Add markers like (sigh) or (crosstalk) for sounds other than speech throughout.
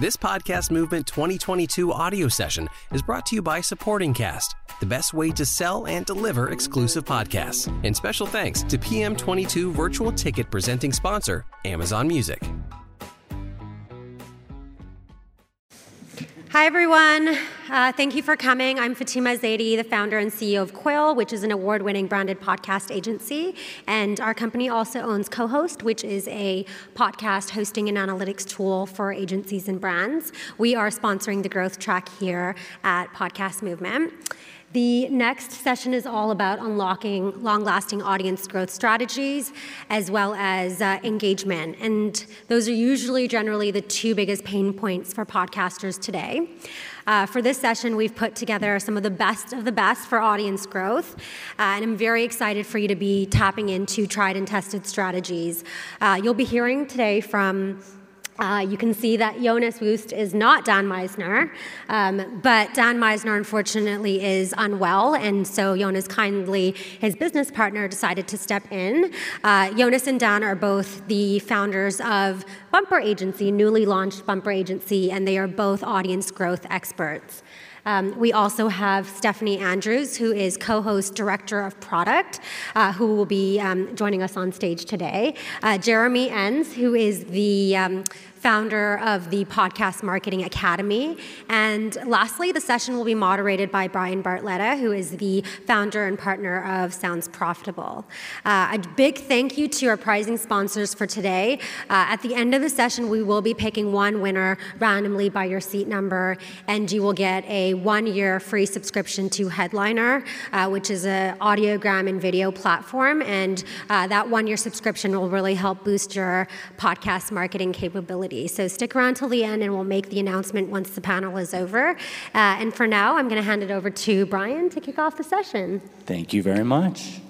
This Podcast Movement 2022 audio session is brought to you by Supporting Cast, the best way to sell and deliver exclusive podcasts. And special thanks to PM22 virtual ticket presenting sponsor, Amazon Music. Hi, everyone. Uh, thank you for coming. I'm Fatima Zaidi, the founder and CEO of Quill, which is an award winning branded podcast agency. And our company also owns Co-Host, which is a podcast hosting and analytics tool for agencies and brands. We are sponsoring the growth track here at Podcast Movement. The next session is all about unlocking long lasting audience growth strategies as well as uh, engagement. And those are usually generally the two biggest pain points for podcasters today. Uh, for this session, we've put together some of the best of the best for audience growth. Uh, and I'm very excited for you to be tapping into tried and tested strategies. Uh, you'll be hearing today from uh, you can see that Jonas Woost is not Dan Misener, um, but Dan Misener unfortunately is unwell, and so Jonas kindly, his business partner, decided to step in. Uh, Jonas and Dan are both the founders of Bumper Agency, newly launched Bumper Agency, and they are both audience growth experts. Um, we also have Stephanie Andrews, who is co host director of product, uh, who will be um, joining us on stage today. Uh, Jeremy Enns, who is the um, founder of the Podcast Marketing Academy. And lastly, the session will be moderated by Bryan Barletta, who is the founder and partner of Sounds Profitable. Uh, a big thank you to our prizing sponsors for today. Uh, at the end of the session, we will be picking one winner randomly by your seat number, and you will get a one year free subscription to Headliner, uh, which is an audiogram and video platform. And uh, that one year subscription will really help boost your podcast marketing So stick around till the end and we'll make the announcement once the panel is over. Uh, and for now, I'm going to hand it over to Bryan to kick off the session. Thank you very much.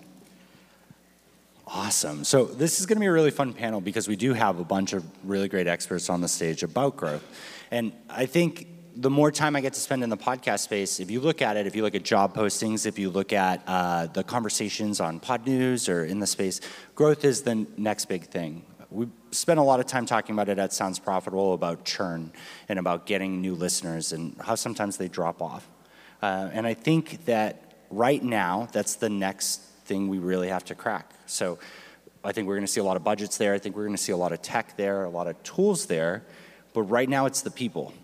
Awesome. So, this is going to be a really fun panel because we do have a bunch of really great experts on the stage about growth. And I think the more time I get to spend in the podcast space, if you look at it, if you look at job postings, if you look at uh, the conversations on Podnews or in the space, growth is the next big thing we spent a lot of time talking about it at Sounds Profitable about churn and about getting new listeners and how sometimes they drop off. Uh, and I think that right now, that's the next thing we really have to crack. So I think we're going to see a lot of budgets there. I think we're going to see a lot of tech there, a lot of tools there. But right now, it's the people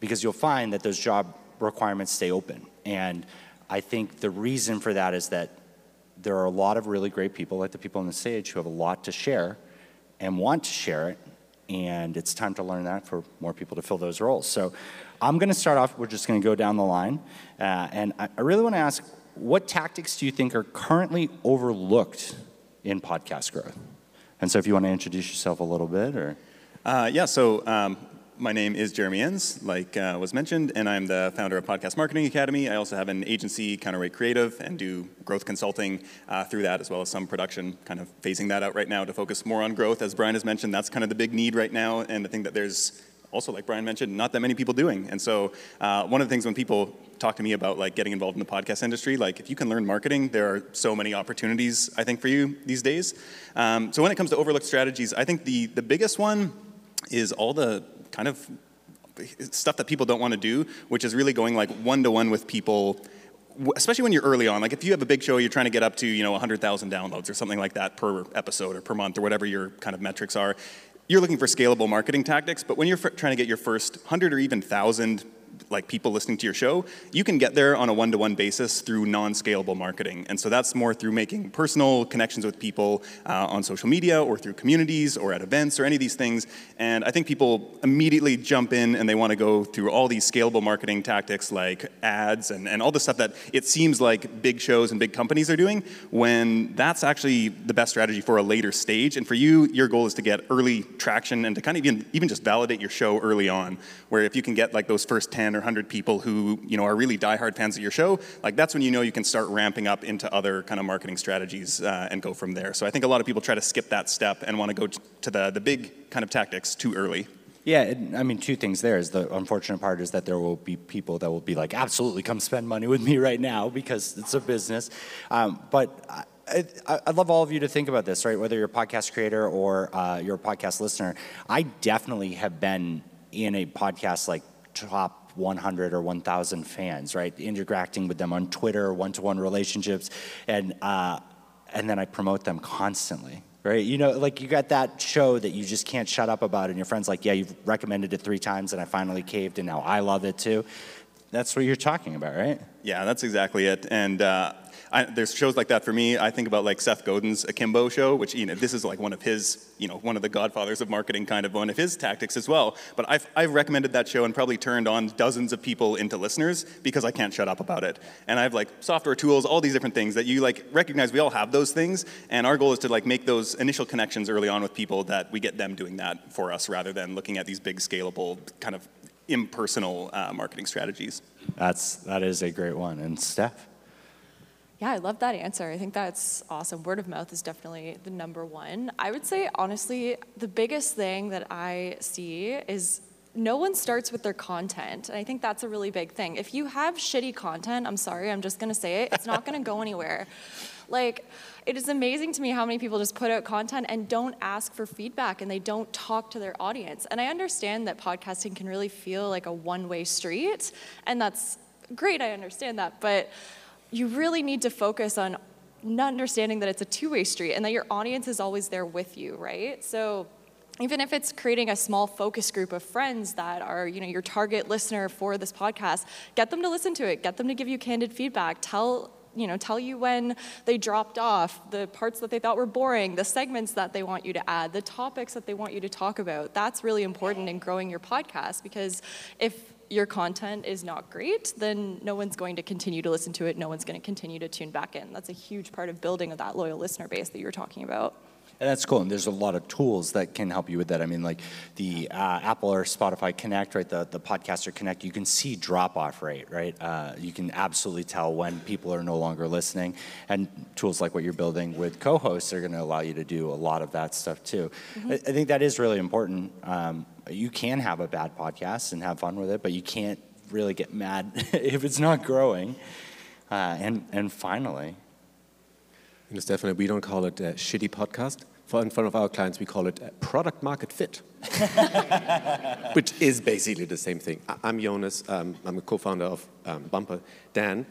because you'll find that those job requirements stay open. And I think the reason for that is that there are a lot of really great people, like the people on the stage, who have a lot to share and want to share it. And it's time to learn that for more people to fill those roles. So I'm going to start off, we're just going to go down the line. Uh, and I, I really want to ask what tactics do you think are currently overlooked in podcast growth? And so if you want to introduce yourself a little bit or. Uh, yeah, so um, my name is Jeremy Enns, like uh, was mentioned, and I'm the founder of Podcast Marketing Academy. I also have an agency, Counterweight Creative, and do growth consulting uh, through that, as well as some production, kind of phasing that out right now to focus more on growth. As Bryan has mentioned, that's kind of the big need right now, and I think that there's also, like Bryan mentioned, not that many people doing. And so, uh, one of the things when people talk to me about like getting involved in the podcast industry, like if you can learn marketing, there are so many opportunities I think for you these days. Um, so when it comes to overlooked strategies, I think the the biggest one is all the kind of stuff that people don't want to do, which is really going like one to one with people especially when you're early on. Like if you have a big show you're trying to get up to you know 100000 downloads or something like that per episode or per month or whatever your kind of metrics are you're looking for scalable marketing tactics. But when you're trying to get your first 100 or even 1000 like people listening to your show, you can get there on a one-to-one basis through non-scalable marketing. And so that's more through making personal connections with people uh, on social media or through communities or at events or any of these things. And I think people immediately jump in and they want to go through all these scalable marketing tactics like ads and, and all the stuff that it seems like big shows and big companies are doing when that's actually the best strategy for a later stage. And for you, your goal is to get early traction and to kind of even, even just validate your show early on, where if you can get like those first 10 or 100 people who you know are really diehard fans of your show, like that's when you know you can start ramping up into other kind of marketing strategies uh, and go from there. So I think a lot of people try to skip that step and want to go to the the big kind of tactics too early. Yeah, I mean, two things there is the unfortunate part is that there will be people that will be like, absolutely, come spend money with me right now because it's a business. Um, but I, would love all of you to think about this, right? Whether you're a podcast creator or uh, you're a podcast listener, I definitely have been in a podcast like top 100 or 1,000 fans, right? Interacting with them on Twitter, one-to-one relationships, and uh, and then I promote them constantly, right? You know, like you got that show that you just can't shut up about, and your friend's like, yeah, you've recommended it three times, and I finally caved, and now I love it too. That's what you're talking about, right? Yeah, that's exactly it. And uh, I, there's shows like that for me. I think about like Seth Godin's Akimbo show, which you know this is like one of his, you know, one of the godfathers of marketing, kind of one of his tactics as well. But I've I've recommended that show and probably turned on dozens of people into listeners because I can't shut up about it. And I have like software tools, all these different things that you like recognize. We all have those things, and our goal is to like make those initial connections early on with people that we get them doing that for us rather than looking at these big scalable kind of impersonal uh, marketing strategies. That's that is a great one. And Steph. Yeah, I love that answer. I think that's awesome. Word of mouth is definitely the number one. I would say, honestly, the biggest thing that I see is no one starts with their content. And I think that's a really big thing. If you have shitty content, I'm sorry, I'm just gonna say it, it's not gonna go anywhere. Like, it is amazing to me how many people just put out content and don't ask for feedback and they don't talk to their audience. And I understand that podcasting can really feel like a one way street, and that's great, I understand that. But you really need to focus on not understanding that it's a two way street and that your audience is always there with you, right? So, even if it's creating a small focus group of friends that are you know your target listener for this podcast get them to listen to it get them to give you candid feedback tell you know, tell you when they dropped off, the parts that they thought were boring, the segments that they want you to add, the topics that they want you to talk about. That's really important in growing your podcast because if your content is not great, then no one's going to continue to listen to it. No one's going to continue to tune back in. That's a huge part of building that loyal listener base that you're talking about. And that's cool. And there's a lot of tools that can help you with that. I mean, like the uh, Apple or Spotify Connect, right? The, the Podcaster Connect, you can see drop off rate, right? Uh, you can absolutely tell when people are no longer listening. And tools like what you're building with co hosts are going to allow you to do a lot of that stuff too. Mm-hmm. I, I, think that is really important. Um, you can have a bad podcast and have fun with it, but you can't really get mad (laughs) if it's not growing. Uh, and, and finally, you know, Stephanie, we don't call it a shitty podcast. For in front of our clients, we call it product market fit, (laughs) which is basically the same thing. I'm Jonas. Um, I'm a co-founder of um, Bumper. Dan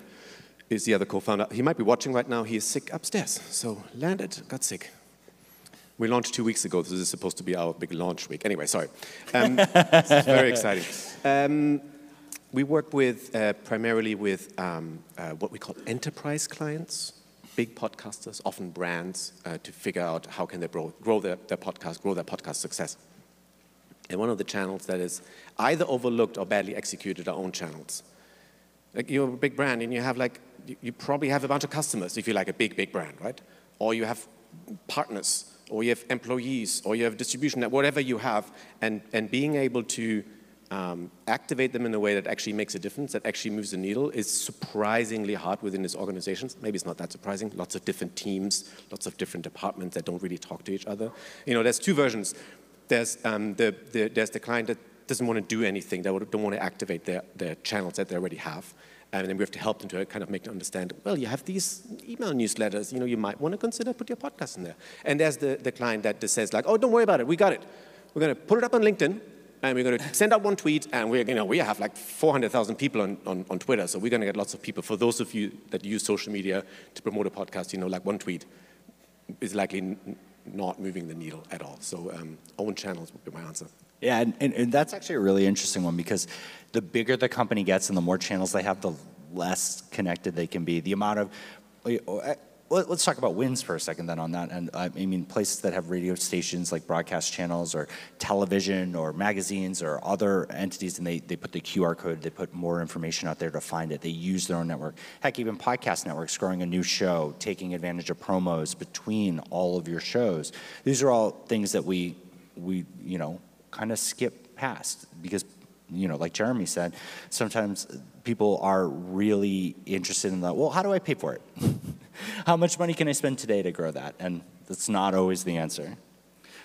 is the other co-founder. He might be watching right now. He is sick upstairs. So landed, got sick. We launched two weeks ago. This is supposed to be our big launch week. Anyway, sorry. Um, it's very exciting. Um, we work with uh, primarily with um, uh, what we call enterprise clients big podcasters, often brands, uh, to figure out how can they grow, grow their, their podcast, grow their podcast success. And one of the channels that is either overlooked or badly executed are own channels. Like you're a big brand and you have like, you, you probably have a bunch of customers if you're like a big, big brand, right? Or you have partners, or you have employees, or you have distribution, whatever you have, and, and being able to um, activate them in a way that actually makes a difference, that actually moves the needle, is surprisingly hard within these organizations. Maybe it's not that surprising. Lots of different teams, lots of different departments that don't really talk to each other. You know, there's two versions. There's um, the, the, there's the client that doesn't want to do anything, they don't want to activate their, their channels that they already have. And then we have to help them to kind of make them understand, well, you have these email newsletters, you know, you might want to consider put your podcast in there. And there's the, the client that just says like, oh, don't worry about it, we got it. We're going to put it up on LinkedIn, and we're going to send out one tweet, and we're, you know, we have like 400,000 people on, on, on, Twitter, so we're going to get lots of people. For those of you that use social media to promote a podcast, you know, like one tweet is likely not moving the needle at all. So um, own channels would be my answer. Yeah, and, and, and that's actually a really interesting one because the bigger the company gets and the more channels they have, the less connected they can be. The amount of oh, let's talk about wins for a second then on that. And I mean, places that have radio stations like broadcast channels or television or magazines or other entities, and they, they put the QR code, they put more information out there to find it. They use their own network. Heck, even podcast networks growing a new show, taking advantage of promos between all of your shows. These are all things that we, we you know, kind of skip past because you know, like Jeremy said, sometimes people are really interested in that. Well, how do I pay for it? (laughs) how much money can I spend today to grow that? And that's not always the answer.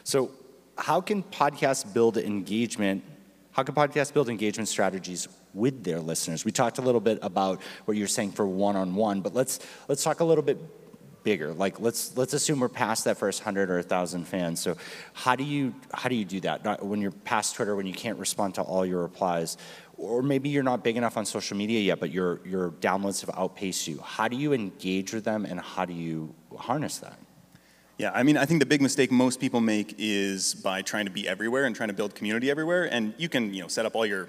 So, how can podcasts build engagement? How can podcasts build engagement strategies with their listeners? We talked a little bit about what you're saying for one-on-one, but let's let's talk a little bit bigger. Like let's let's assume we're past that first hundred or a thousand fans. So how do you how do you do that? Not, when you're past Twitter, when you can't respond to all your replies, or maybe you're not big enough on social media yet, but your your downloads have outpaced you. How do you engage with them, and how do you harness that? Yeah, I mean, I think the big mistake most people make is by trying to be everywhere and trying to build community everywhere. And you can, you know, set up all your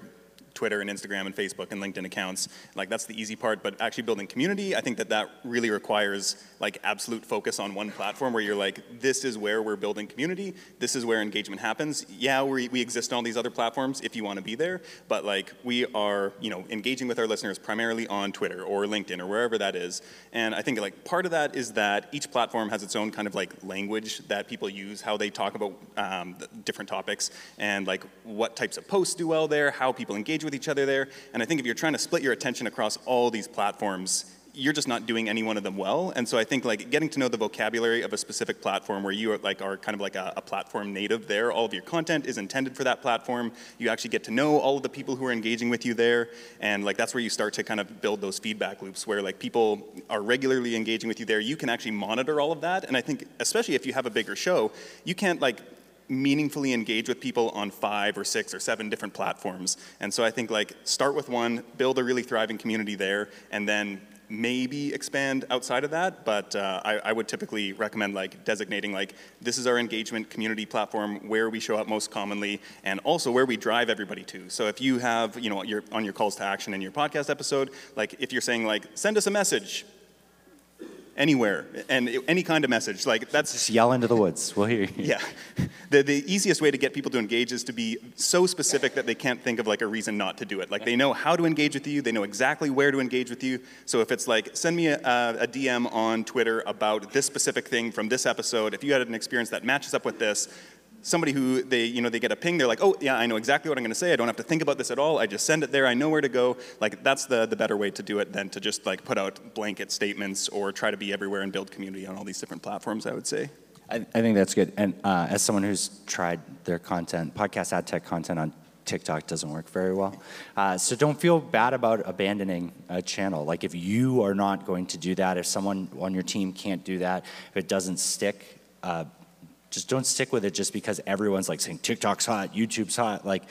Twitter and Instagram and Facebook and LinkedIn accounts. Like that's the easy part, but actually building community, I think that that really requires like absolute focus on one platform where you're like, this is where we're building community. This is where engagement happens. Yeah, we, we exist on all these other platforms if you want to be there, but like we are, you know, engaging with our listeners primarily on Twitter or LinkedIn or wherever that is. And I think like part of that is that each platform has its own kind of like language that people use, how they talk about um, different topics, and like what types of posts do well there, how people engage with each other there. And I think if you're trying to split your attention across all these platforms, you're just not doing any one of them well. And so I think like getting to know the vocabulary of a specific platform where you are like are kind of like a, a, platform native there. All of your content is intended for that platform. You actually get to know all of the people who are engaging with you there. And like that's where you start to kind of build those feedback loops where like people are regularly engaging with you there. You can actually monitor all of that. And I think especially if you have a bigger show, you can't like meaningfully engage with people on five or six or seven different platforms. And so I think like start with one, build a really thriving community there, and then maybe expand outside of that, but uh, I, I, would typically recommend like designating like this is our engagement community platform where we show up most commonly and also where we drive everybody to. So if you have, you know, your, on your calls to action in your podcast episode, like if you're saying like send us a message, anywhere and any kind of message. Like that's just yell into the woods. We'll hear you. Yeah, the the easiest way to get people to engage is to be so specific that they can't think of like a reason not to do it. Like they know how to engage with you, they know exactly where to engage with you. So if it's like send me a, a DM on Twitter about this specific thing from this episode, if you had an experience that matches up with this, somebody who they you know they get a ping they're like oh yeah i know exactly what i'm going to say. I don't have to think about this at all. I just send it there. I know where to go. Like that's the the better way to do it than to just like put out blanket statements or try to be everywhere and build community on all these different platforms i would say. I, I think that's good. And uh, as someone who's tried their content podcast ad tech content on TikTok doesn't work very well. Uh, so don't feel bad about abandoning a channel. Like if you are not going to do that, if someone on your team can't do that, if it doesn't stick, uh, just don't stick with it just because everyone's like saying TikTok's hot, YouTube's hot. Like,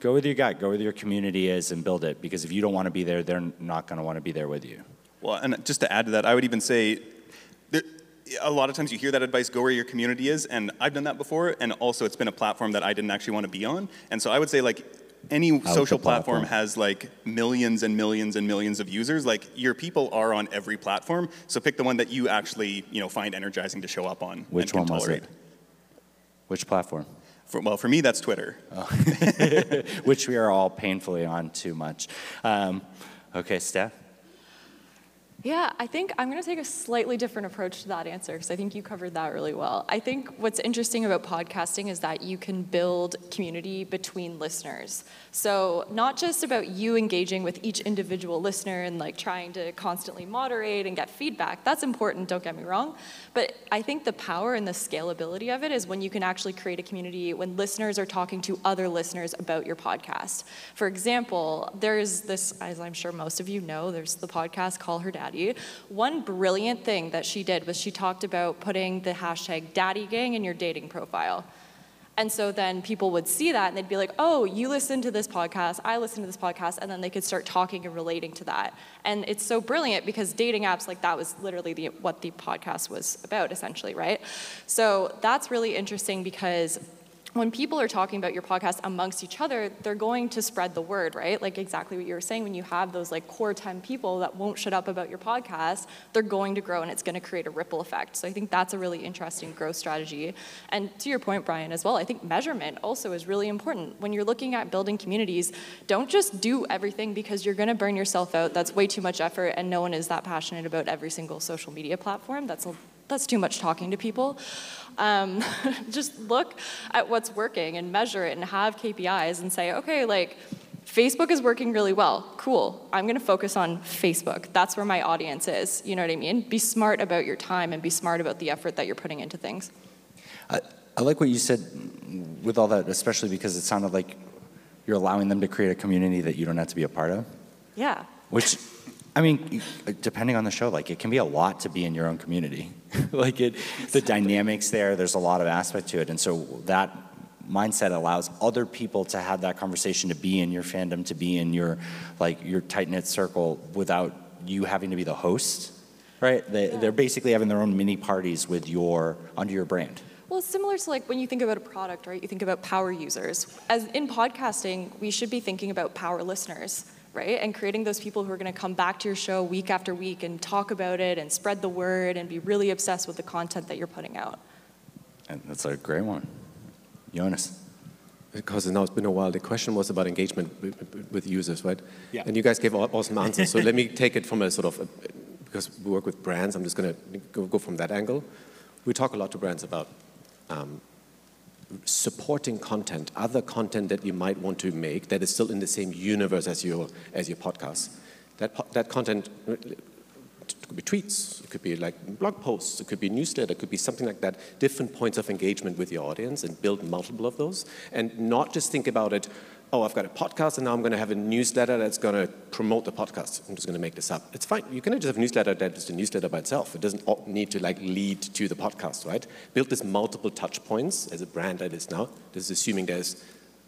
go with your gut, go where your community is and build it. Because if you don't want to be there, they're not going to want to be there with you. Well, and just to add to that, I would even say a lot of times you hear that advice go where your community is and i've done that before and also it's been a platform that i didn't actually want to be on and so i would say like any social platform, platform has like millions and millions and millions of users like your people are on every platform so pick the one that you actually you know find energizing to show up on which one was it which platform? For, well, for me, that's Twitter. Oh. (laughs) Which we are all painfully on too much. Um, okay, Steph? Yeah, I think I'm going to take a slightly different approach to that answer because I think you covered that really well. I think what's interesting about podcasting is that you can build community between listeners. So, not just about you engaging with each individual listener and like trying to constantly moderate and get feedback. That's important, don't get me wrong. But I think the power and the scalability of it is when you can actually create a community when listeners are talking to other listeners about your podcast. For example, there's this, as I'm sure most of you know, there's the podcast Call Her Daddy one brilliant thing that she did was she talked about putting the hashtag daddy gang in your dating profile. And so then people would see that and they'd be like, oh, you listen to this podcast, I listen to this podcast, and then they could start talking and relating to that. And it's so brilliant because dating apps, like that was literally the, what the podcast was about, essentially, right? So that's really interesting because when people are talking about your podcast amongst each other, they're going to spread the word, right? Like exactly what you were saying, when you have those like core 10 people that won't shut up about your podcast, they're going to grow and it's going to create a ripple effect. So I think that's a really interesting growth strategy. And to your point, Bryan, as well, I think measurement also is really important. When you're looking at building communities, don't just do everything because you're going to burn yourself out. That's way too much effort and no one is that passionate about every single social media platform. That's a that's too much talking to people. Um, (laughs) just look at what's working and measure it and have KPIs and say, okay, like, Facebook is working really well. Cool. I'm going to focus on Facebook. That's where my audience is. You know what I mean? Be smart about your time and be smart about the effort that you're putting into things. I, I like what you said with all that, especially because it sounded like you're allowing them to create a community that you don't have to be a part of. Yeah. Which I mean, uh, depending on the show, like it can be a lot to be in your own community. (laughs) like it, the dynamics there, there's a lot of aspect to it. And so that mindset allows other people to have that conversation, to be in your fandom, to be in your like your tight knit circle without you having to be the host, right? They, yeah. They're basically having their own mini parties with your under your brand. Well, it's similar to like when you think about a product, right? You think about power users. As in podcasting, we should be thinking about power listeners, right? And creating those people who are going to come back to your show week after week and talk about it and spread the word and be really obsessed with the content that you're putting out. And that's a great one. Jonas. Because now it's been a while. The question was about engagement with users, right? Yeah. And you guys gave awesome answers. so let me take it from a sort of, a, because we work with brands, I'm just going to go from that angle. We talk a lot to brands about um, supporting content, other content that you might want to make that is still in the same universe as your, as your podcast. That, that content could be tweets, it could be like blog posts, it could be newsletter, it could be something like that, different points of engagement with your audience and build multiple of those. And not just think about it, oh, I've got a podcast and now I'm going to have a newsletter that's going to promote the podcast. I'm just going to make this up. It's fine. You can just have a newsletter that is just a newsletter by itself. It doesn't need to like lead to the podcast, right? Build this multiple touch points as a brand that is now. This is assuming there's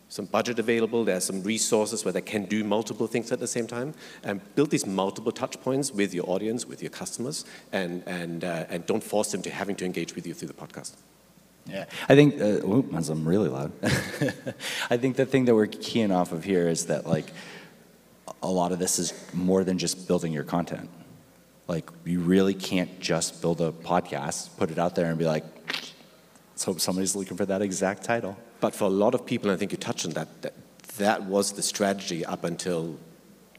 some budget available, there's some resources where they can do multiple things at the same time, and build these multiple touch points with your audience, with your customers, and, and, uh, and don't force them to having to engage with you through the podcast. Yeah, I think, uh, I'm really loud. (laughs) I think the thing that we're keying off of here is that like a lot of this is more than just building your content. Like you really can't just build a podcast, put it out there and be like, let's hope somebody's looking for that exact title. But for a lot of people, I think you touched on that, that, that was the strategy up until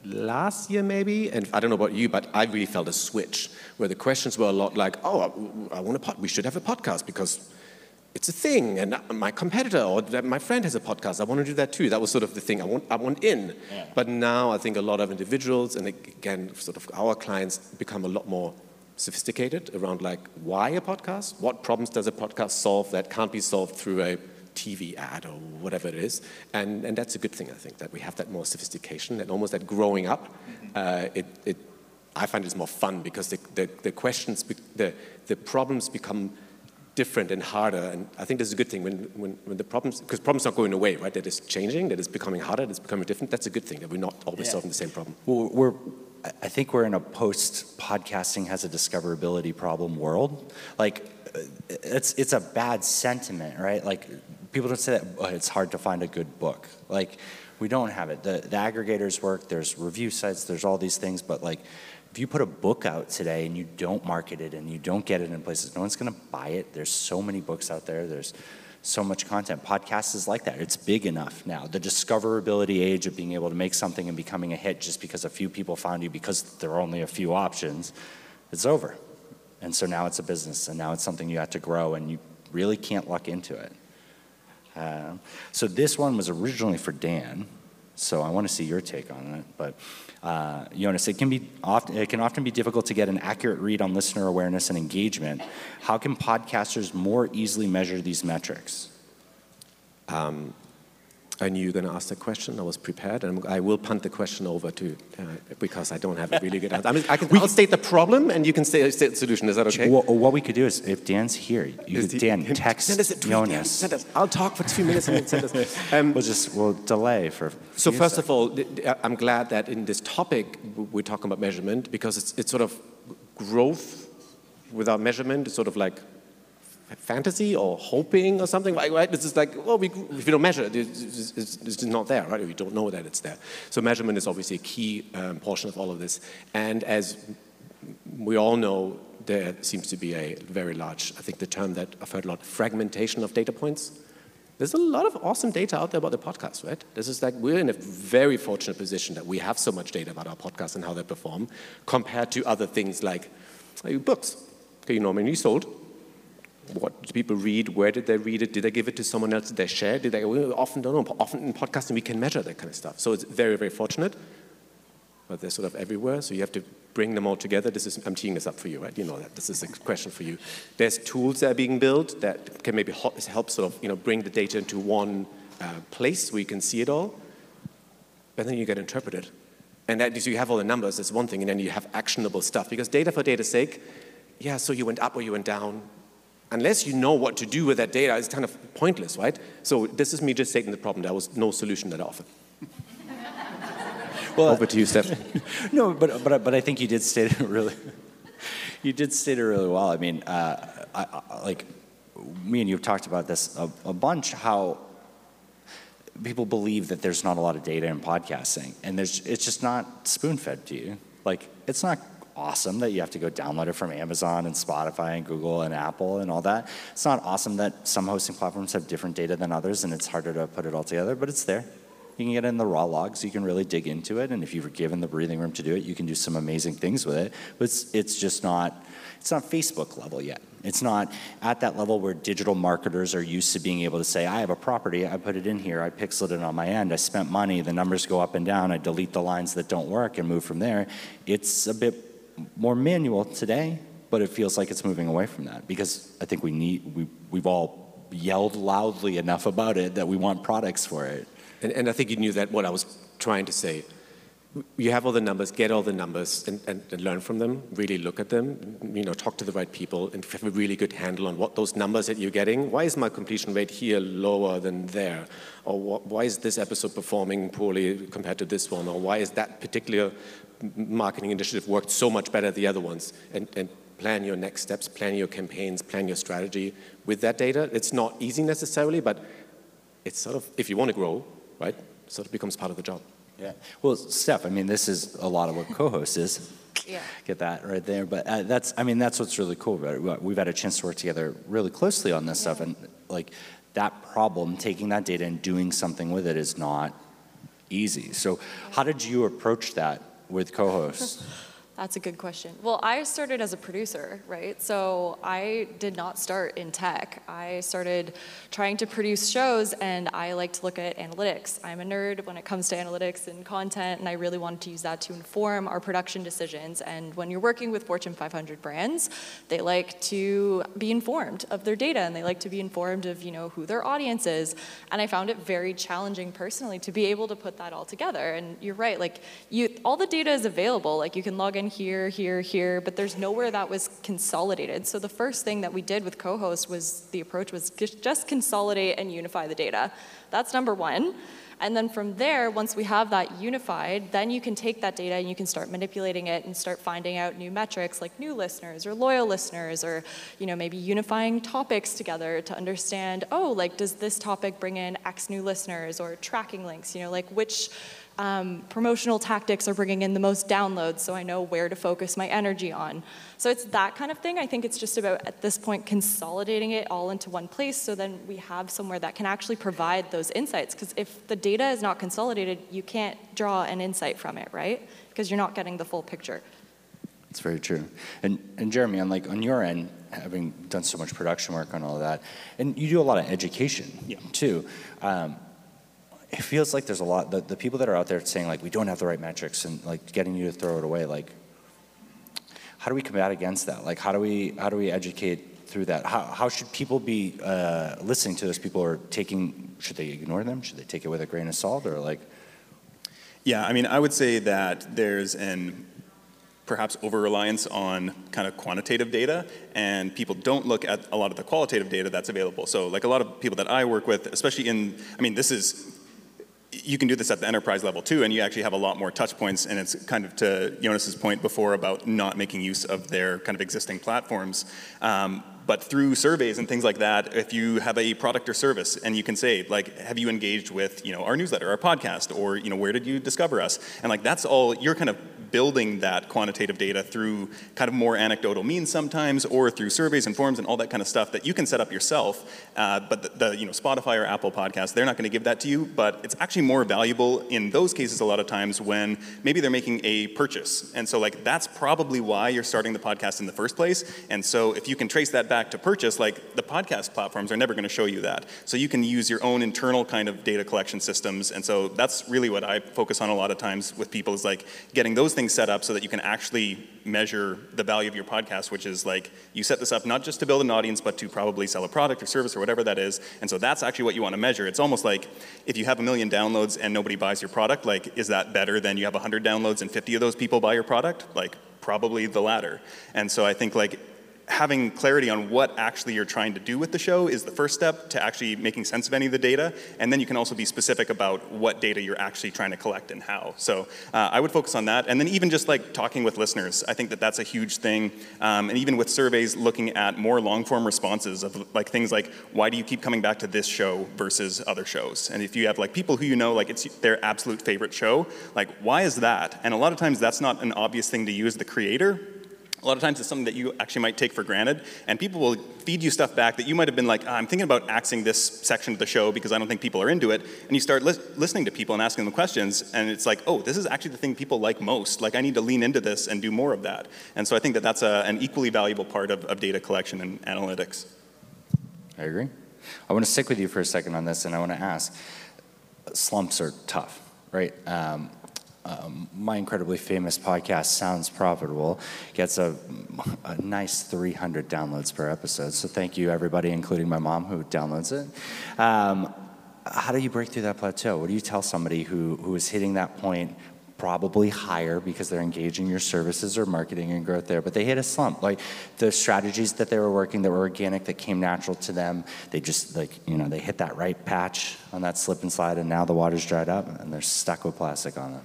last year maybe and i don't know about you but i really felt a switch where the questions were a lot like oh i, I want a pod- we should have a podcast because it's a thing and my competitor or my friend has a podcast i want to do that too that was sort of the thing i want, I want in yeah. but now i think a lot of individuals and again sort of our clients become a lot more sophisticated around like why a podcast what problems does a podcast solve that can't be solved through a TV ad or whatever it is. And, and that's a good thing, I think, that we have that more sophistication and almost that growing up. Mm-hmm. Uh, it, it, I find it's more fun because the, the, the questions, the, the problems become different and harder. And I think this is a good thing when, when, when the problems, because problems are not going away, right? That is changing, that is becoming harder, that is becoming different. That's a good thing, that we're not always yeah. solving the same problem. Well, we're, I think we're in a post podcasting has a discoverability problem world. Like, uh, it's, it's a bad sentiment, right? Like, people don't say that oh, it's hard to find a good book. Like, we don't have it. The, the aggregators work, there's review sites, there's all these things, but like, if you put a book out today and you don't market it and you don't get it in places, no one's gonna buy it. There's so many books out there, there's so much content. Podcasts is like that. It's big enough now. The discoverability age of being able to make something and becoming a hit just because a few people found you because there are only a few options, it's over. And so now it's a business and now it's something you have to grow and you really can't luck into it. Uh, so this one was originally for Dan. So I want to see your take on it. But uh, Jonas, it can be often it can often be difficult to get an accurate read on listener awareness and engagement. How can podcasters more easily measure these metrics? Um, I knew you were going to ask that question. I was prepared, and I will punt the question over to uh, because I don't have a really good answer. I mean, I can, I'll state the problem, and you can state, state the solution. Is that okay? Well, what we could do is, if Dan's here, you could, Dan text send us a tweet, Jonas. Send us. I'll talk for two minutes and then send us. (laughs) Um, we'll just we'll delay for. So first of all, I'm glad that in this topic we're talking about measurement because it's it's sort of growth without measurement. It's sort of like fantasy or hoping or something, right? right? This is like, well, we, if you don't measure it, it's, it's, it's, not there, right? We don't know that it's there. So measurement is obviously a key um, portion of all of this. And as we all know, there seems to be a very large, I think the term that I've heard a lot, fragmentation of data points. There's a lot of awesome data out there about the podcast, right? This is like, we're in a very fortunate position that we have so much data about our podcast and how they perform compared to other things like, like books. Okay, you normally sold, what do people read? Where did they read it? Did they give it to someone else? Did they share? Did they? We often don't know. Often in podcasting we can measure that kind of stuff. So it's very, very fortunate. But they're sort of everywhere. So you have to bring them all together. This is I'm teeing this up for you, right? You know that. This is a question for you. There's tools that are being built that can maybe help sort of you know bring the data into one uh, place where you can see it all. But then you get interpreted And that you have all the numbers, that's one thing, and then you have actionable stuff. Because data for data's sake, yeah, so you went up or you went down. Unless you know what to do with that data, it's kind of pointless, right? So this is me just stating the problem. There was no solution that I offered. well, Over to you, Steph. (laughs) no, but, but, but I think you did state it (laughs) really, you did state it really well. I mean, uh, I, I, like, me and you have talked about this a, a bunch, how people believe that there's not a lot of data in podcasting, and there's, it's just not spoon fed to you. Like, it's not awesome that you have to go download it from Amazon and Spotify and Google and Apple and all that. It's not awesome that some hosting platforms have different data than others and it's harder to put it all together, but it's there. You can get in the raw logs, you can really dig into it, and if you're given the breathing room to do it, you can do some amazing things with it. But it's, it's just not, it's not Facebook level yet. It's not at that level where digital marketers are used to being able to say, I have a property, I put it in here, I pixeled it on my end, I spent money, the numbers go up and down, I delete the lines that don't work and move from there. It's a bit more manual today, but it feels like it's moving away from that because I think we need, we, we've all yelled loudly enough about it that we want products for it. And, and I think you knew that what I was trying to say. You have all the numbers, get all the numbers and, and, and, learn from them, really look at them, you know, talk to the right people and have a really good handle on what those numbers that you're getting, why is my completion rate here lower than there? Or why is this episode performing poorly compared to this one? Or why is that particular marketing initiative worked so much better than the other ones? And, and plan your next steps, plan your campaigns, plan your strategy with that data. It's not easy necessarily, but it's sort of, if you want to grow, right, sort of becomes part of the job. Yeah. Well, Steph, I mean, this is a lot of what co-host is. Yeah. Get that right there. But uh, that's, I mean, that's what's really cool about it. We've had a chance to work together really closely on this yeah. stuff, and like that problem, taking that data and doing something with it is not easy. So, how did you approach that with co-hosts? That's a good question. Well, I started as a producer, right? So I did not start in tech. I started trying to produce shows, and I like to look at analytics. I'm a nerd when it comes to analytics and content, and I really wanted to use that to inform our production decisions. And when you're working with Fortune 500 brands, they like to be informed of their data, and they like to be informed of you know who their audience is. And I found it very challenging personally to be able to put that all together. And you're right, like you, all the data is available. Like you can log in here, here, here, but there's nowhere that was consolidated. So the first thing that we did with co-host was the approach was just consolidate and unify the data. That's number one. And then from there, once we have that unified, then you can take that data and you can start manipulating it and start finding out new metrics like new listeners or loyal listeners or you know maybe unifying topics together to understand, oh, like does this topic bring in X new listeners or tracking links, you know, like which um, promotional tactics are bringing in the most downloads so I know where to focus my energy on. So it's that kind of thing. I think it's just about, at this point, consolidating it all into one place so then we have somewhere that can actually provide those insights. Because if the data is not consolidated, you can't draw an insight from it, right? Because you're not getting the full picture. That's very true. And, and Jeremy, on like on your end, having done so much production work on all of that, and you do a lot of education yeah. too. Um, it feels like there's a lot, the, the people that are out there saying like, we don't have the right metrics and like getting you to throw it away, like, how do we combat against that? Like, how do we, how do we educate through that? How, how should people be uh, listening to those People or taking, should they ignore them? Should they take it with a grain of salt or like? Yeah, I mean, I would say that there's an perhaps over reliance on kind of quantitative data, and people don't look at a lot of the qualitative data that's available. So, like a lot of people that I work with, especially in, I mean, this is you can do this at the enterprise level too, and you actually have a lot more touch points. And it's kind of to Jonas's point before about not making use of their kind of existing platforms. Um, but through surveys and things like that, if you have a product or service and you can say, like, have you engaged with, you know, our newsletter, our podcast, or, you know, where did you discover us? And like, that's all, you're kind of building that quantitative data through kind of more anecdotal means sometimes, or through surveys and forms and all that kind of stuff that you can set up yourself. Uh, but the, the, you know Spotify or Apple podcast, they're not going to give that to you. But it's actually more valuable in those cases a lot of times when maybe they're making a purchase, and so like that's probably why you're starting the podcast in the first place. And so if you can trace that back to purchase, like the podcast platforms are never going to show you that. So you can use your own internal kind of data collection systems. And so that's really what I focus on a lot of times with people is like getting those things set up so that you can actually measure the value of your podcast, which is like you set this up not just to build an audience, but to probably sell a product or service or whatever that is. And so that's actually what you want to measure. It's almost like if you have a million downloads and nobody buys your product, like is that better than you have 100 downloads and 50 of those people buy your product? Like probably the latter. And so I think like having clarity on what actually you're trying to do with the show is the first step to actually making sense of any of the data. And then you can also be specific about what data you're actually trying to collect and how. So uh, I would focus on that. And then even just like talking with listeners, I think that that's a huge thing. Um, and even with surveys, looking at more long form responses of like things like, why do you keep coming back to this show versus other shows? And if you have like people who you know, like it's their absolute favorite show, like why is that? And a lot of times that's not an obvious thing to you as the creator a lot of times it's something that you actually might take for granted, and people will feed you stuff back that you might have been like, oh, I'm thinking about axing this section of the show because I don't think people are into it, and you start li- listening to people and asking them questions, and it's like, oh, this is actually the thing people like most. Like, I need to lean into this and do more of that. And so I think that that's a, an equally valuable part of, of data collection and analytics. I agree. I want to stick with you for a second on this, and I want to ask slumps are tough, right? Um, um, my incredibly famous podcast, Sounds Profitable, gets a, a, nice 300 downloads per episode. So thank you, everybody, including my mom who downloads it. Um, how do you break through that plateau? What do you tell somebody who, who is hitting that point probably higher because they're engaging your services or marketing and growth there, but they hit a slump. Like the strategies that they were working that were organic, that came natural to them, they just like, you know, they hit that right patch on that slip and slide and now the water's dried up and they're stuck with plastic on them.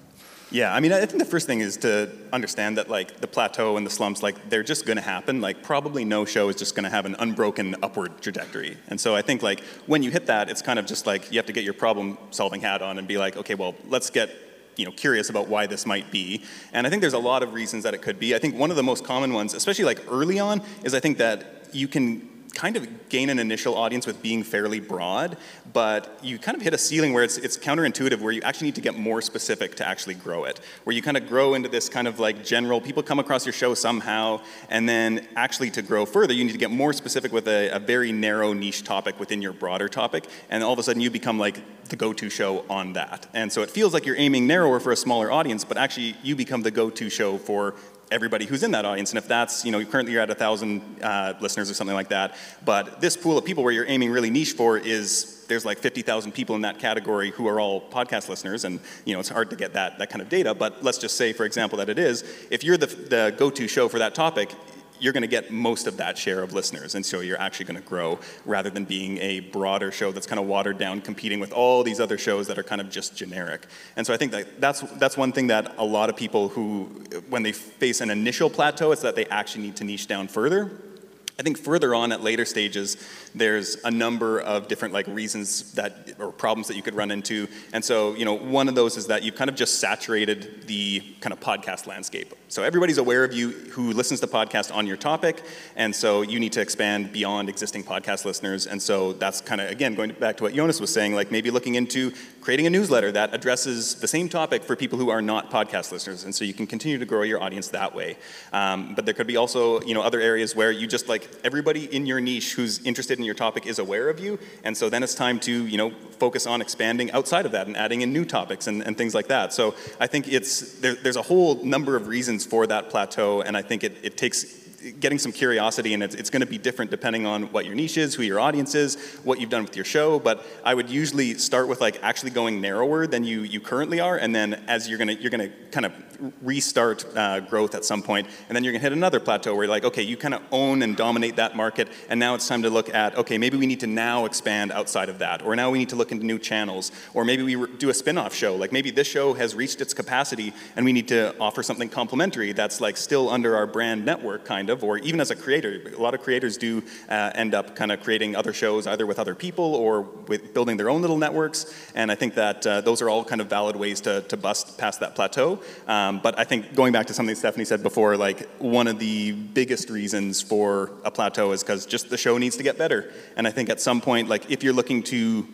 Yeah, I mean, I think the first thing is to understand that like the plateau and the slumps, like they're just going to happen. Like probably no show is just going to have an unbroken upward trajectory. And so I think like when you hit that, it's kind of just like you have to get your problem solving hat on and be like, okay, well, let's get you know curious about why this might be and i think there's a lot of reasons that it could be i think one of the most common ones especially like early on is i think that you can kind of gain an initial audience with being fairly broad, but you kind of hit a ceiling where it's, it's counterintuitive, where you actually need to get more specific to actually grow it. Where you kind of grow into this kind of like general, people come across your show somehow, and then actually to grow further, you need to get more specific with a, a very narrow niche topic within your broader topic, and all of a sudden you become like the go-to show on that. And so it feels like you're aiming narrower for a smaller audience, but actually you become the go-to show for everybody who's in that audience. And if that's, you know, currently you're at a thousand uh, listeners or something like that, but this pool of people where you're aiming really niche for is there's like 50,000 people in that category who are all podcast listeners, and you know it's hard to get that that kind of data. But let's just say, for example, that it is. If you're the, the go-to show for that topic, you're going to get most of that share of listeners. And so you're actually going to grow rather than being a broader show that's kind of watered down, competing with all these other shows that are kind of just generic. And so I think that that's, that's one thing that a lot of people who, when they face an initial plateau, it's that they actually need to niche down further. I think further on at later stages, there's a number of different like reasons that or problems that you could run into. And so, you know, one of those is that you've kind of just saturated the kind of podcast landscape. So everybody's aware of you who listens to podcast on your topic, and so you need to expand beyond existing podcast listeners. And so that's kind of again going back to what Jonas was saying, like maybe looking into creating a newsletter that addresses the same topic for people who are not podcast listeners. And so you can continue to grow your audience that way. Um, but there could be also, you know, other areas where you just like everybody in your niche who's interested in your topic is aware of you, and so then it's time to, you know, focus on expanding outside of that and adding in new topics and, and things like that. So I think it's there, there's a whole number of reasons for that plateau, and I think it, it takes getting some curiosity, and it's, it's going to be different depending on what your niche is, who your audience is, what you've done with your show. But I would usually start with like actually going narrower than you you currently are, and then as you're gonna you're gonna kind of restart uh, growth at some point, and then you're gonna hit another plateau where you're like, okay, you kind of own and dominate that market, and now it's time to look at okay, maybe we need to now expand outside of that, or now we need to look into new channels, or maybe we do a spin-off show. Like maybe this show has reached its capacity, and we need to offer something complementary that's like still under our brand network, kind of of, or even as a creator. A lot of creators do uh, end up kind of creating other shows either with other people or with building their own little networks. And I think that uh, those are all kind of valid ways to, to bust past that plateau. Um, but I think going back to something Stephanie said before, like one of the biggest reasons for a plateau is because just the show needs to get better. And I think at some point, like if you're looking to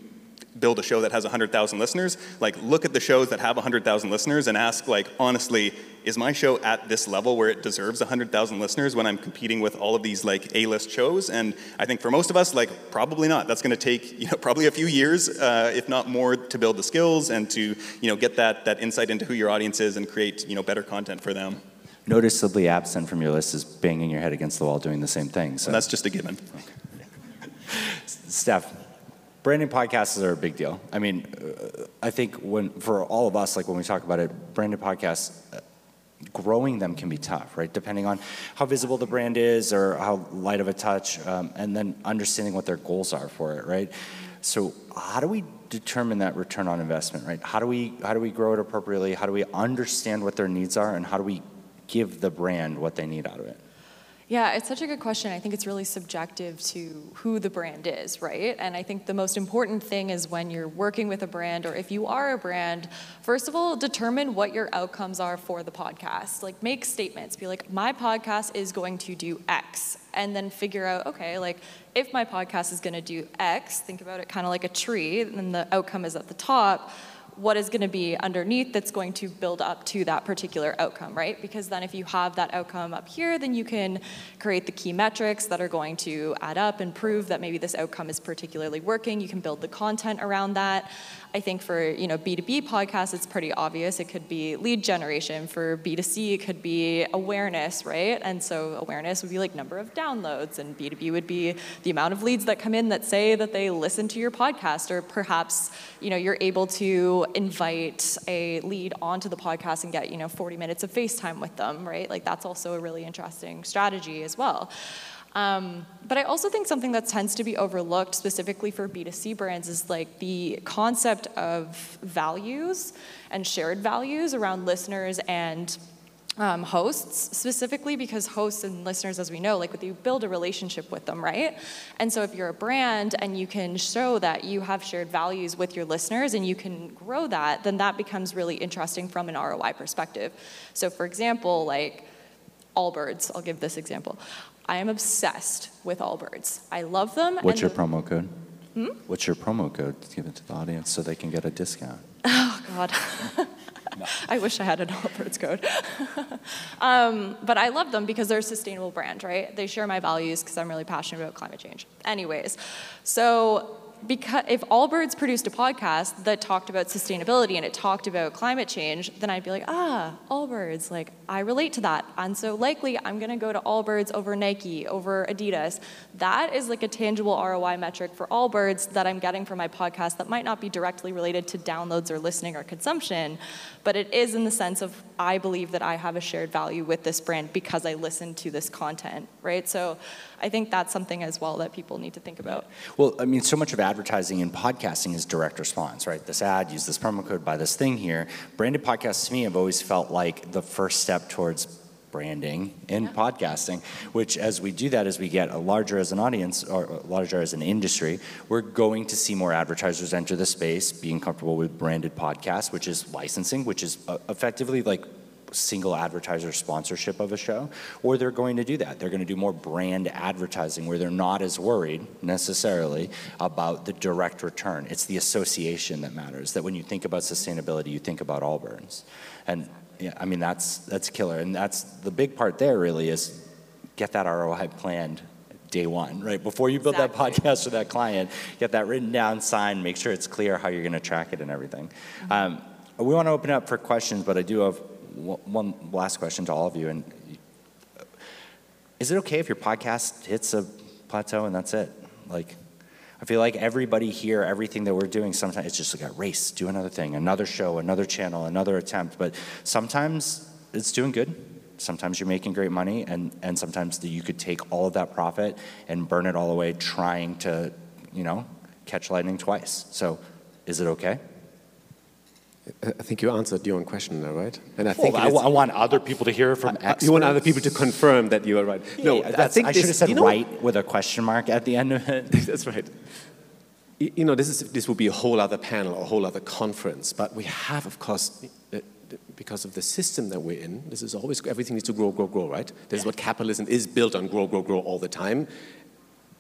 build a show that has 100,000 listeners, like look at the shows that have 100,000 listeners and ask like honestly, is my show at this level where it deserves 100,000 listeners when I'm competing with all of these like A-list shows? And I think for most of us, like probably not. That's going to take (laughs) you know probably a few years, uh, if not more, to build the skills and to you know get that that insight into who your audience is and create you know better content for them. Noticeably absent from your list is banging your head against the wall doing the same thing. So And that's just a given. (laughs) Steph, branding podcasts are a big deal. I mean, uh, I think when for all of us, like when we talk about it, branded podcasts, uh, growing them can be tough, right? Depending on how visible the brand is or how light of a touch, um, and then understanding what their goals are for it, right? So, how do we determine that return on investment, right? How do we how do we grow it appropriately? How do we understand what their needs are, and how do we give the brand what they need out of it? Yeah, it's such a good question. I think it's really subjective to who the brand is, right? And I think the most important thing is when you're working with a brand or if you are a brand, first of all, determine what your outcomes are for the podcast. Like make statements. Be like, my podcast is going to do X. And then figure out, okay, like if my podcast is going to do X, think about it kind of like a tree, and the outcome is at the top what is going to be underneath that's going to build up to that particular outcome, right? Because then if you have that outcome up here, then you can create the key metrics that are going to add up and prove that maybe this outcome is particularly working. You can build the content around that. I think for you know B2B podcasts, it's pretty obvious. It could be lead generation. For B2C, it could be awareness, right? And so awareness would be like number of downloads, and B2B would be the amount of leads that come in that say that they listen to your podcast, or perhaps you know you're able to invite a lead onto the podcast and get you know 40 minutes of FaceTime with them, right? Like that's also a really interesting strategy as well. Um, but I also think something that tends to be overlooked specifically for B2C brands is like the concept of values and shared values around listeners and um, hosts specifically because hosts and listeners, as we know, like you build a relationship with them, right? And so if you're a brand and you can show that you have shared values with your listeners and you can grow that, then that becomes really interesting from an ROI perspective. So for example, like Allbirds, I'll give this example. I am obsessed with Allbirds. I love them. What's your promo code? Hmm? What's your promo code? Give it to the audience so they can get a discount. Oh God. (laughs) I wish I had an Allbirds code. (laughs) um, but I love them because they're a sustainable brand, right? They share my values because I'm really passionate about climate change. Anyways, so because if Allbirds produced a podcast that talked about sustainability and it talked about climate change, then I'd be like, ah, Allbirds, like I relate to that. And so likely I'm gonna go to Allbirds over Nike, over Adidas. That is like a tangible ROI metric for Allbirds that I'm getting from my podcast that might not be directly related to downloads or listening or consumption, but it is in the sense of I believe that I have a shared value with this brand because I listen to this content, right? So I think that's something as well that people need to think about. Well, I mean, so much of advertising and podcasting is direct response, right? This ad, use this promo code, buy this thing here. Branded podcasts to me have always felt like the first step towards branding in yeah. podcasting, which as we do that, as we get a larger as an audience or larger as an industry, we're going to see more advertisers enter the space, being comfortable with branded podcasts, which is licensing, which is uh, effectively like single advertiser sponsorship of a show, or they're going to do that. They're going to do more brand advertising where they're not as worried necessarily about the direct return. It's the association that matters. That when you think about sustainability, you think about Allbirds. And yeah, I mean that's that's killer. And that's the big part there really is get that ROI planned day one, right? Before you build exactly. that podcast for that client, get that written down, signed, make sure it's clear how you're going to track it and everything. Mm-hmm. Um, we want to open up for questions, but I do have one last question to all of you. And is it okay if your podcast hits a plateau and that's it? Like, I feel like everybody here, everything that we're doing, sometimes it's just like a race, do another thing, another show, another channel, another attempt. But sometimes it's doing good. Sometimes you're making great money, and, and sometimes the, you could take all of that profit and burn it all away trying to, you know, catch lightning twice. So is it okay? I think you answered your own question there, right? And I think well, I, want other people to hear from experts. You want other people to confirm that you are right. Yeah, no, I think I should have said you know, right with a question mark at the end of it. (laughs) that's right. You know, this is this will be a whole other panel, a whole other conference. But we have, of course, because of the system that we're in. This is always everything needs to grow, grow, grow, right? This yeah. is what capitalism is built on: grow, grow, grow all the time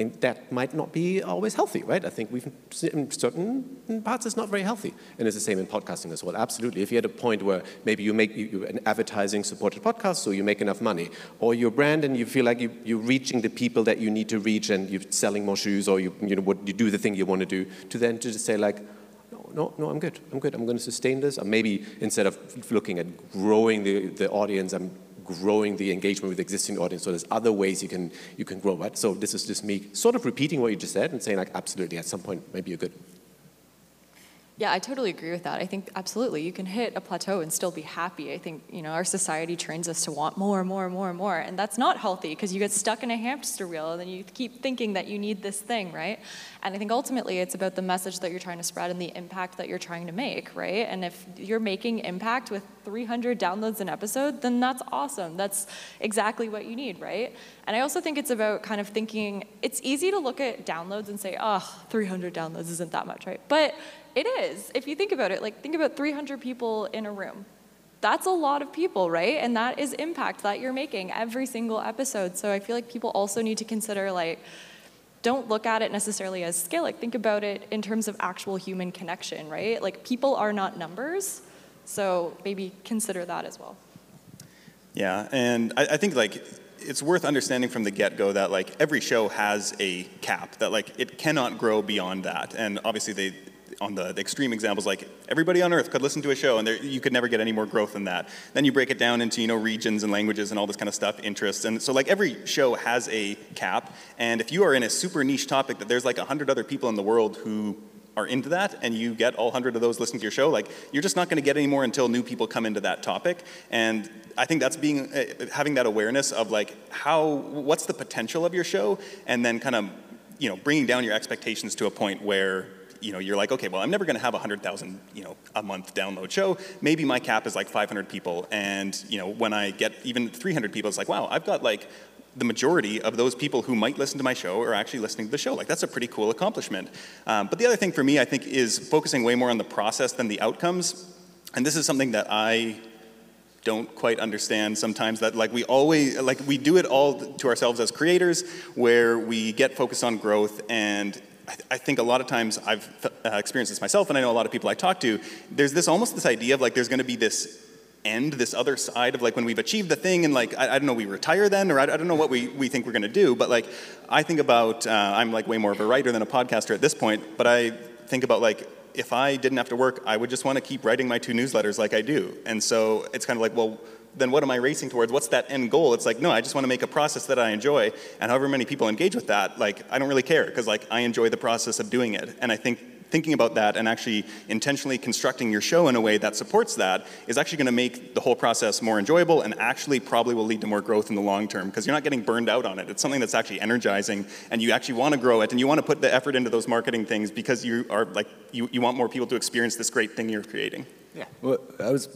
and that might not be always healthy, right? I think we've in certain parts it's not very healthy, and it's the same in podcasting as well. Absolutely, if you're at a point where maybe you make you, an advertising-supported podcast, so you make enough money, or your brand and you feel like you, you're reaching the people that you need to reach, and you're selling more shoes, or you you know what you do the thing you want to do, to then to just say like. No, no, no, I'm good. I'm good. I'm going to sustain this. Or maybe instead of looking at growing the, the audience, I'm growing the engagement with existing audience. So there's other ways you can you can grow, right? So this is just me sort of repeating what you just said and saying like, absolutely, at some point, maybe you're good. Yeah, I totally agree with that. I think absolutely you can hit a plateau and still be happy. I think, you know, our society trains us to want more and more and more and more. And that's not healthy because you get stuck in a hamster wheel and then you keep thinking that you need this thing, right? And I think ultimately it's about the message that you're trying to spread and the impact that you're trying to make, right? And if you're making impact with 300 downloads an episode, then that's awesome. That's exactly what you need, right? And I also think it's about kind of thinking it's easy to look at downloads and say, ah, oh, 300 downloads isn't that much, right? But it is. If you think about it, like think about 300 people in a room. That's a lot of people, right? And that is impact that you're making every single episode. So I feel like people also need to consider like don't look at it necessarily as scale. Like think about it in terms of actual human connection, right? Like people are not numbers. So maybe consider that as well. Yeah, and I, I think like it's worth understanding from the get-go that like every show has a cap that like it cannot grow beyond that and obviously they on the, the, extreme examples, like everybody on earth could listen to a show and there, you could never get any more growth than that. Then you break it down into, you know, regions and languages and all this kind of stuff, interests. And so like every show has a cap. And if you are in a super niche topic that there's like a hundred other people in the world who are into that and you get all 100 of those listening to your show like you're just not going to get any more until new people come into that topic and i think that's being uh, having that awareness of like how what's the potential of your show and then kind of you know bringing down your expectations to a point where you know, you're like, okay, well, I'm never going to have a 100,000, you know, a month download show. Maybe my cap is like 500 people. And, you know, when I get even 300 people, it's like, wow, I've got like the majority of those people who might listen to my show are actually listening to the show. Like, that's a pretty cool accomplishment. Um, but the other thing for me, I think, is focusing way more on the process than the outcomes. And this is something that I don't quite understand sometimes that like we always like we do it all to ourselves as creators where we get focused on growth and I, th- I, think a lot of times I've uh, experienced this myself, and I know a lot of people I talk to. There's this almost this idea of like there's going to be this end, this other side of like when we've achieved the thing, and like I, I don't know, we retire then, or I, I, don't know what we, we think we're going to do. But like I think about, uh, I'm like way more of a writer than a podcaster at this point. But I think about like if I didn't have to work, I would just want to keep writing my two newsletters like I do. And so it's kind of like, well then what am I racing towards? What's that end goal? It's like, no, I just want to make a process that I enjoy. And however many people engage with that, like, I don't really care because, like, I enjoy the process of doing it. And I think thinking about that and actually intentionally constructing your show in a way that supports that is actually going to make the whole process more enjoyable and actually probably will lead to more growth in the long term because you're not getting burned out on it. It's something that's actually energizing and you actually want to grow it and you want to put the effort into those marketing things because you are like, you, you want more people to experience this great thing you're creating. Yeah. Well, I was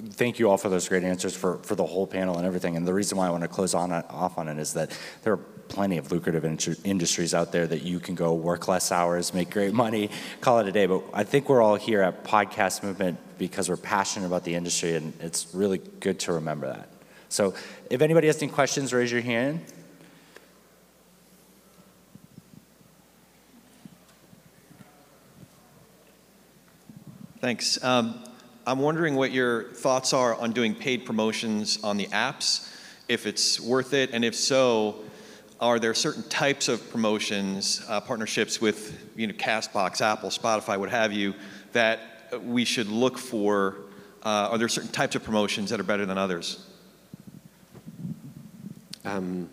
thank you all for those great answers for, for the whole panel and everything. And the reason why I want to close on off on it is that there are plenty of lucrative in- industries out there that you can go work less hours, make great money, call it a day. But I think we're all here at Podcast Movement because we're passionate about the industry, and it's really good to remember that. So if anybody has any questions, raise your hand. Thanks. Um, I'm wondering what your thoughts are on doing paid promotions on the apps, if it's worth it, and if so, are there certain types of promotions, uh, partnerships with you know, Castbox, Apple, Spotify, what have you, that we should look for? Uh, are there certain types of promotions that are better than others? Um,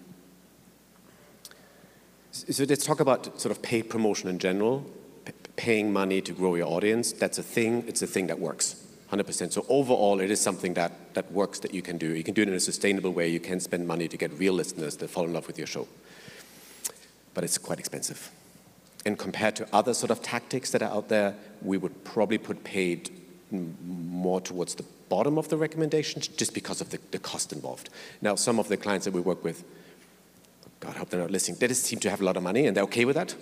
so let's talk about sort of paid promotion in general. P- paying money to grow your audience, that's a thing, it's a thing that works. 100%. So overall, it is something that, that works that you can do. You can do it in a sustainable way. You can spend money to get real listeners that fall in love with your show. But it's quite expensive. And compared to other sort of tactics that are out there, we would probably put paid more towards the bottom of the recommendations just because of the, the cost involved. Now, some of the clients that we work with, God, I hope they're not listening, they just seem to have a lot of money and they're okay with that.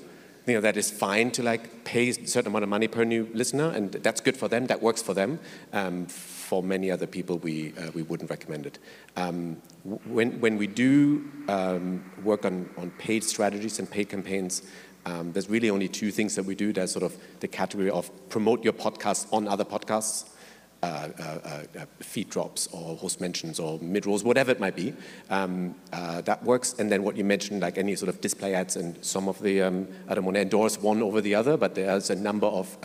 You know, that is fine to like pay a certain amount of money per new listener, and that's good for them. That works for them. Um, for many other people, we uh, we wouldn't recommend it. Um, when when we do um, work on on paid strategies and paid campaigns. Um, there's really only two things that we do. There's sort of the category of promote your podcast on other podcasts, uh, uh, uh, feed drops or host mentions or mid rolls, whatever it might be. Um, that works. And then what you mentioned, like any sort of display ads, and some of the, um, I don't want to endorse one over the other, but there's a number of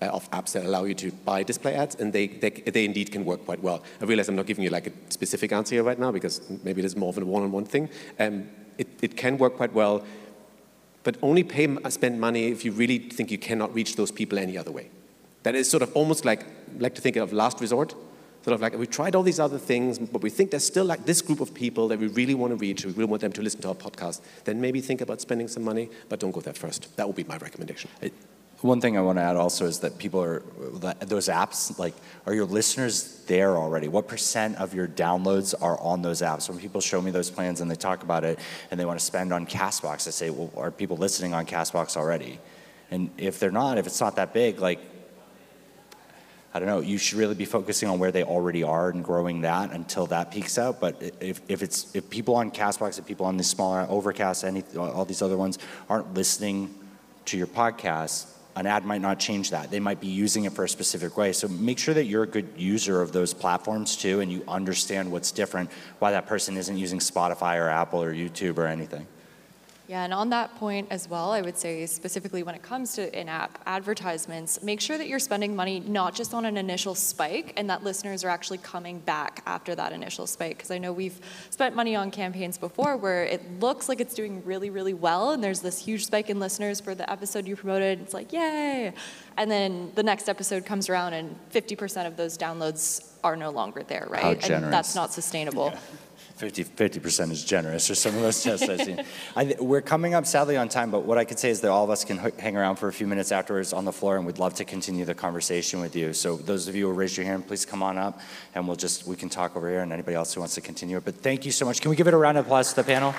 of apps that allow you to buy display ads, and they, they, they, indeed can work quite well. I realize I'm not giving you like a specific answer here right now because maybe it is more of a one-on-one thing. Um, it, it can work quite well, but only pay, spend money if you really think you cannot reach those people any other way. That is sort of almost like, like to think of last resort. Sort of like we tried all these other things, but we think there's still like this group of people that we really want to reach, we really want them to listen to our podcast. Then maybe think about spending some money, but don't go there first. That would be my recommendation. One thing I want to add also is that people are those apps like are your listeners there already? What percent of your downloads are on those apps? When people show me those plans and they talk about it and they want to spend on Castbox, I say, well, are people listening on Castbox already? And if they're not, if it's not that big, like I don't know, you should really be focusing on where they already are and growing that until that peaks out. But if, if it's if people on Castbox, if people on these smaller Overcast, any all these other ones aren't listening to your podcast, an ad might not change that. They might be using it for a specific way. So make sure that you're a good user of those platforms too, and you understand what's different, why that person isn't using Spotify or Apple or YouTube or anything. Yeah, and on that point as well, I would say specifically when it comes to in app advertisements, make sure that you're spending money not just on an initial spike and that listeners are actually coming back after that initial spike. Because I know we've spent money on campaigns before where it looks like it's doing really, really well, and there's this huge spike in listeners for the episode you promoted. It's like, yay! And then the next episode comes around, and 50% of those downloads are no longer there, right? How And that's not sustainable. Yeah. 50 percent is generous, or some of those tests I've seen. I, we're coming up sadly on time, but what I could say is that all of us can h- hang around for a few minutes afterwards on the floor, and we'd love to continue the conversation with you. So those of you who raised your hand, please come on up, and we'll just we can talk over here, and anybody else who wants to continue it. But thank you so much. Can we give it a round of applause to the panel?